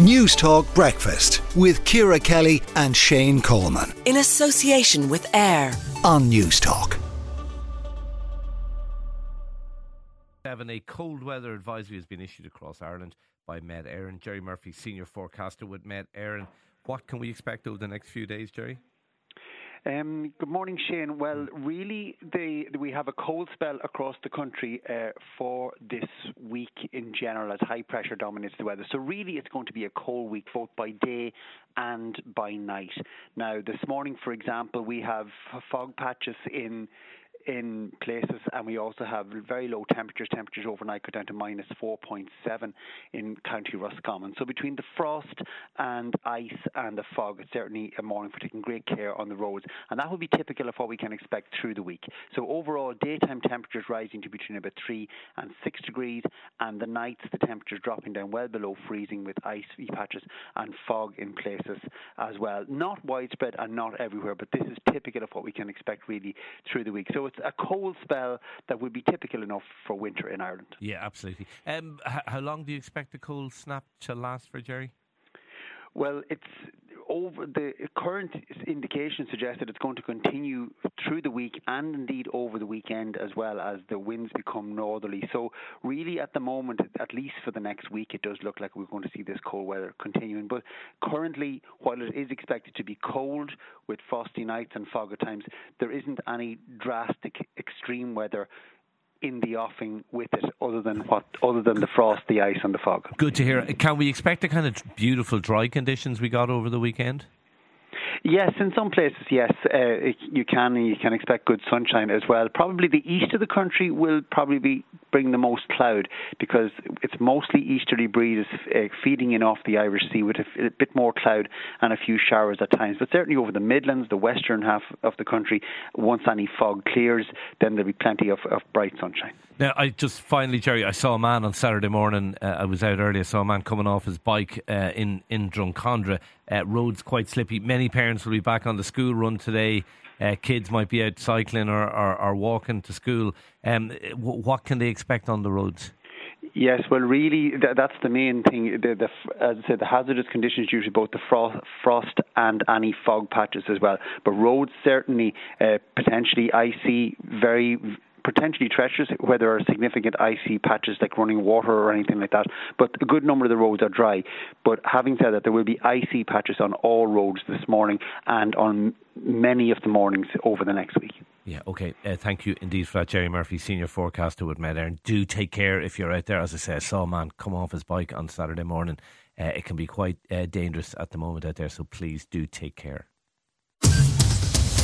Newstalk Breakfast with Ciara Kelly and Shane Coleman. In association with AIR on Newstalk. Seven, a cold weather advisory has been issued across Ireland by Met Éireann. Gerry Murphy, senior forecaster with Met Éireann. What can we expect over the next few days, Gerry? Um, good morning, Shane. Well, really, they, we have a cold spell across the country uh, for this week in general as high pressure dominates the weather. So, really, it's going to be a cold week both by day and by night. Now, this morning, for example, we have fog patches in in places, and we also have very low temperatures. Temperatures overnight go down to minus 4.7 in County Roscommon. So between the frost and ice and the fog, it's certainly a morning for taking great care on the roads, and that will be typical of what we can expect through the week. So overall, daytime temperatures rising to between about three and six degrees, and the nights the temperatures dropping down well below freezing with ice patches and fog in places as well. Not widespread and not everywhere, but this is typical of what we can expect really through the week. So it's a cold spell that would be typical enough for winter in Ireland. Yeah, absolutely. Um, h- how long do you expect the cold snap to last for, Gerry? Well, it's over the current indication suggests that it's going to continue through the week and indeed over the weekend as well as the winds become northerly. So really at the moment, at least for the next week, it does look like we're going to see this cold weather continuing. But currently, while it is expected to be cold with frosty nights and fog at times, there isn't any drastic extreme weather in the offing with it, other than what, other than the frost, the ice, and the fog. Good to hear. Can we expect the kind of beautiful dry conditions we got over the weekend? Yes, in some places, yes, uh, you can. You can expect good sunshine as well. Probably the east of the country will probably be bring the most cloud because it's mostly easterly breezes uh, feeding in off the Irish Sea with a, a, bit more cloud and a few showers at times. But certainly over the Midlands, the western half of the country, once any fog clears, then there'll be plenty of, of bright sunshine. Now, I just finally, Gerry, I saw a man on Saturday morning. Uh, I was out earlier. I saw a man coming off his bike uh, in in Drumcondra. Uh, roads quite slippy. Many parents will be back on the school run today. Uh, kids might be out cycling or, or, or walking to school. Um, w- what can they expect on the roads? Yes, well, really, th- that's the main thing. The, the, as I said, the hazardous conditions due to both the frost, frost and any fog patches as well. But roads certainly uh, potentially icy, very potentially treacherous where there are significant icy patches like running water or anything like that. But a good number of the roads are dry. But having said that, there will be icy patches on all roads this morning and on many of the mornings over the next week. Yeah, okay. Uh, thank you indeed for that, Gerry Murphy, senior forecaster with Éireann. Do take care if you're out there. As I say, I saw a man come off his bike on Saturday morning. Uh, it can be quite uh, dangerous at the moment out there, so please do take care.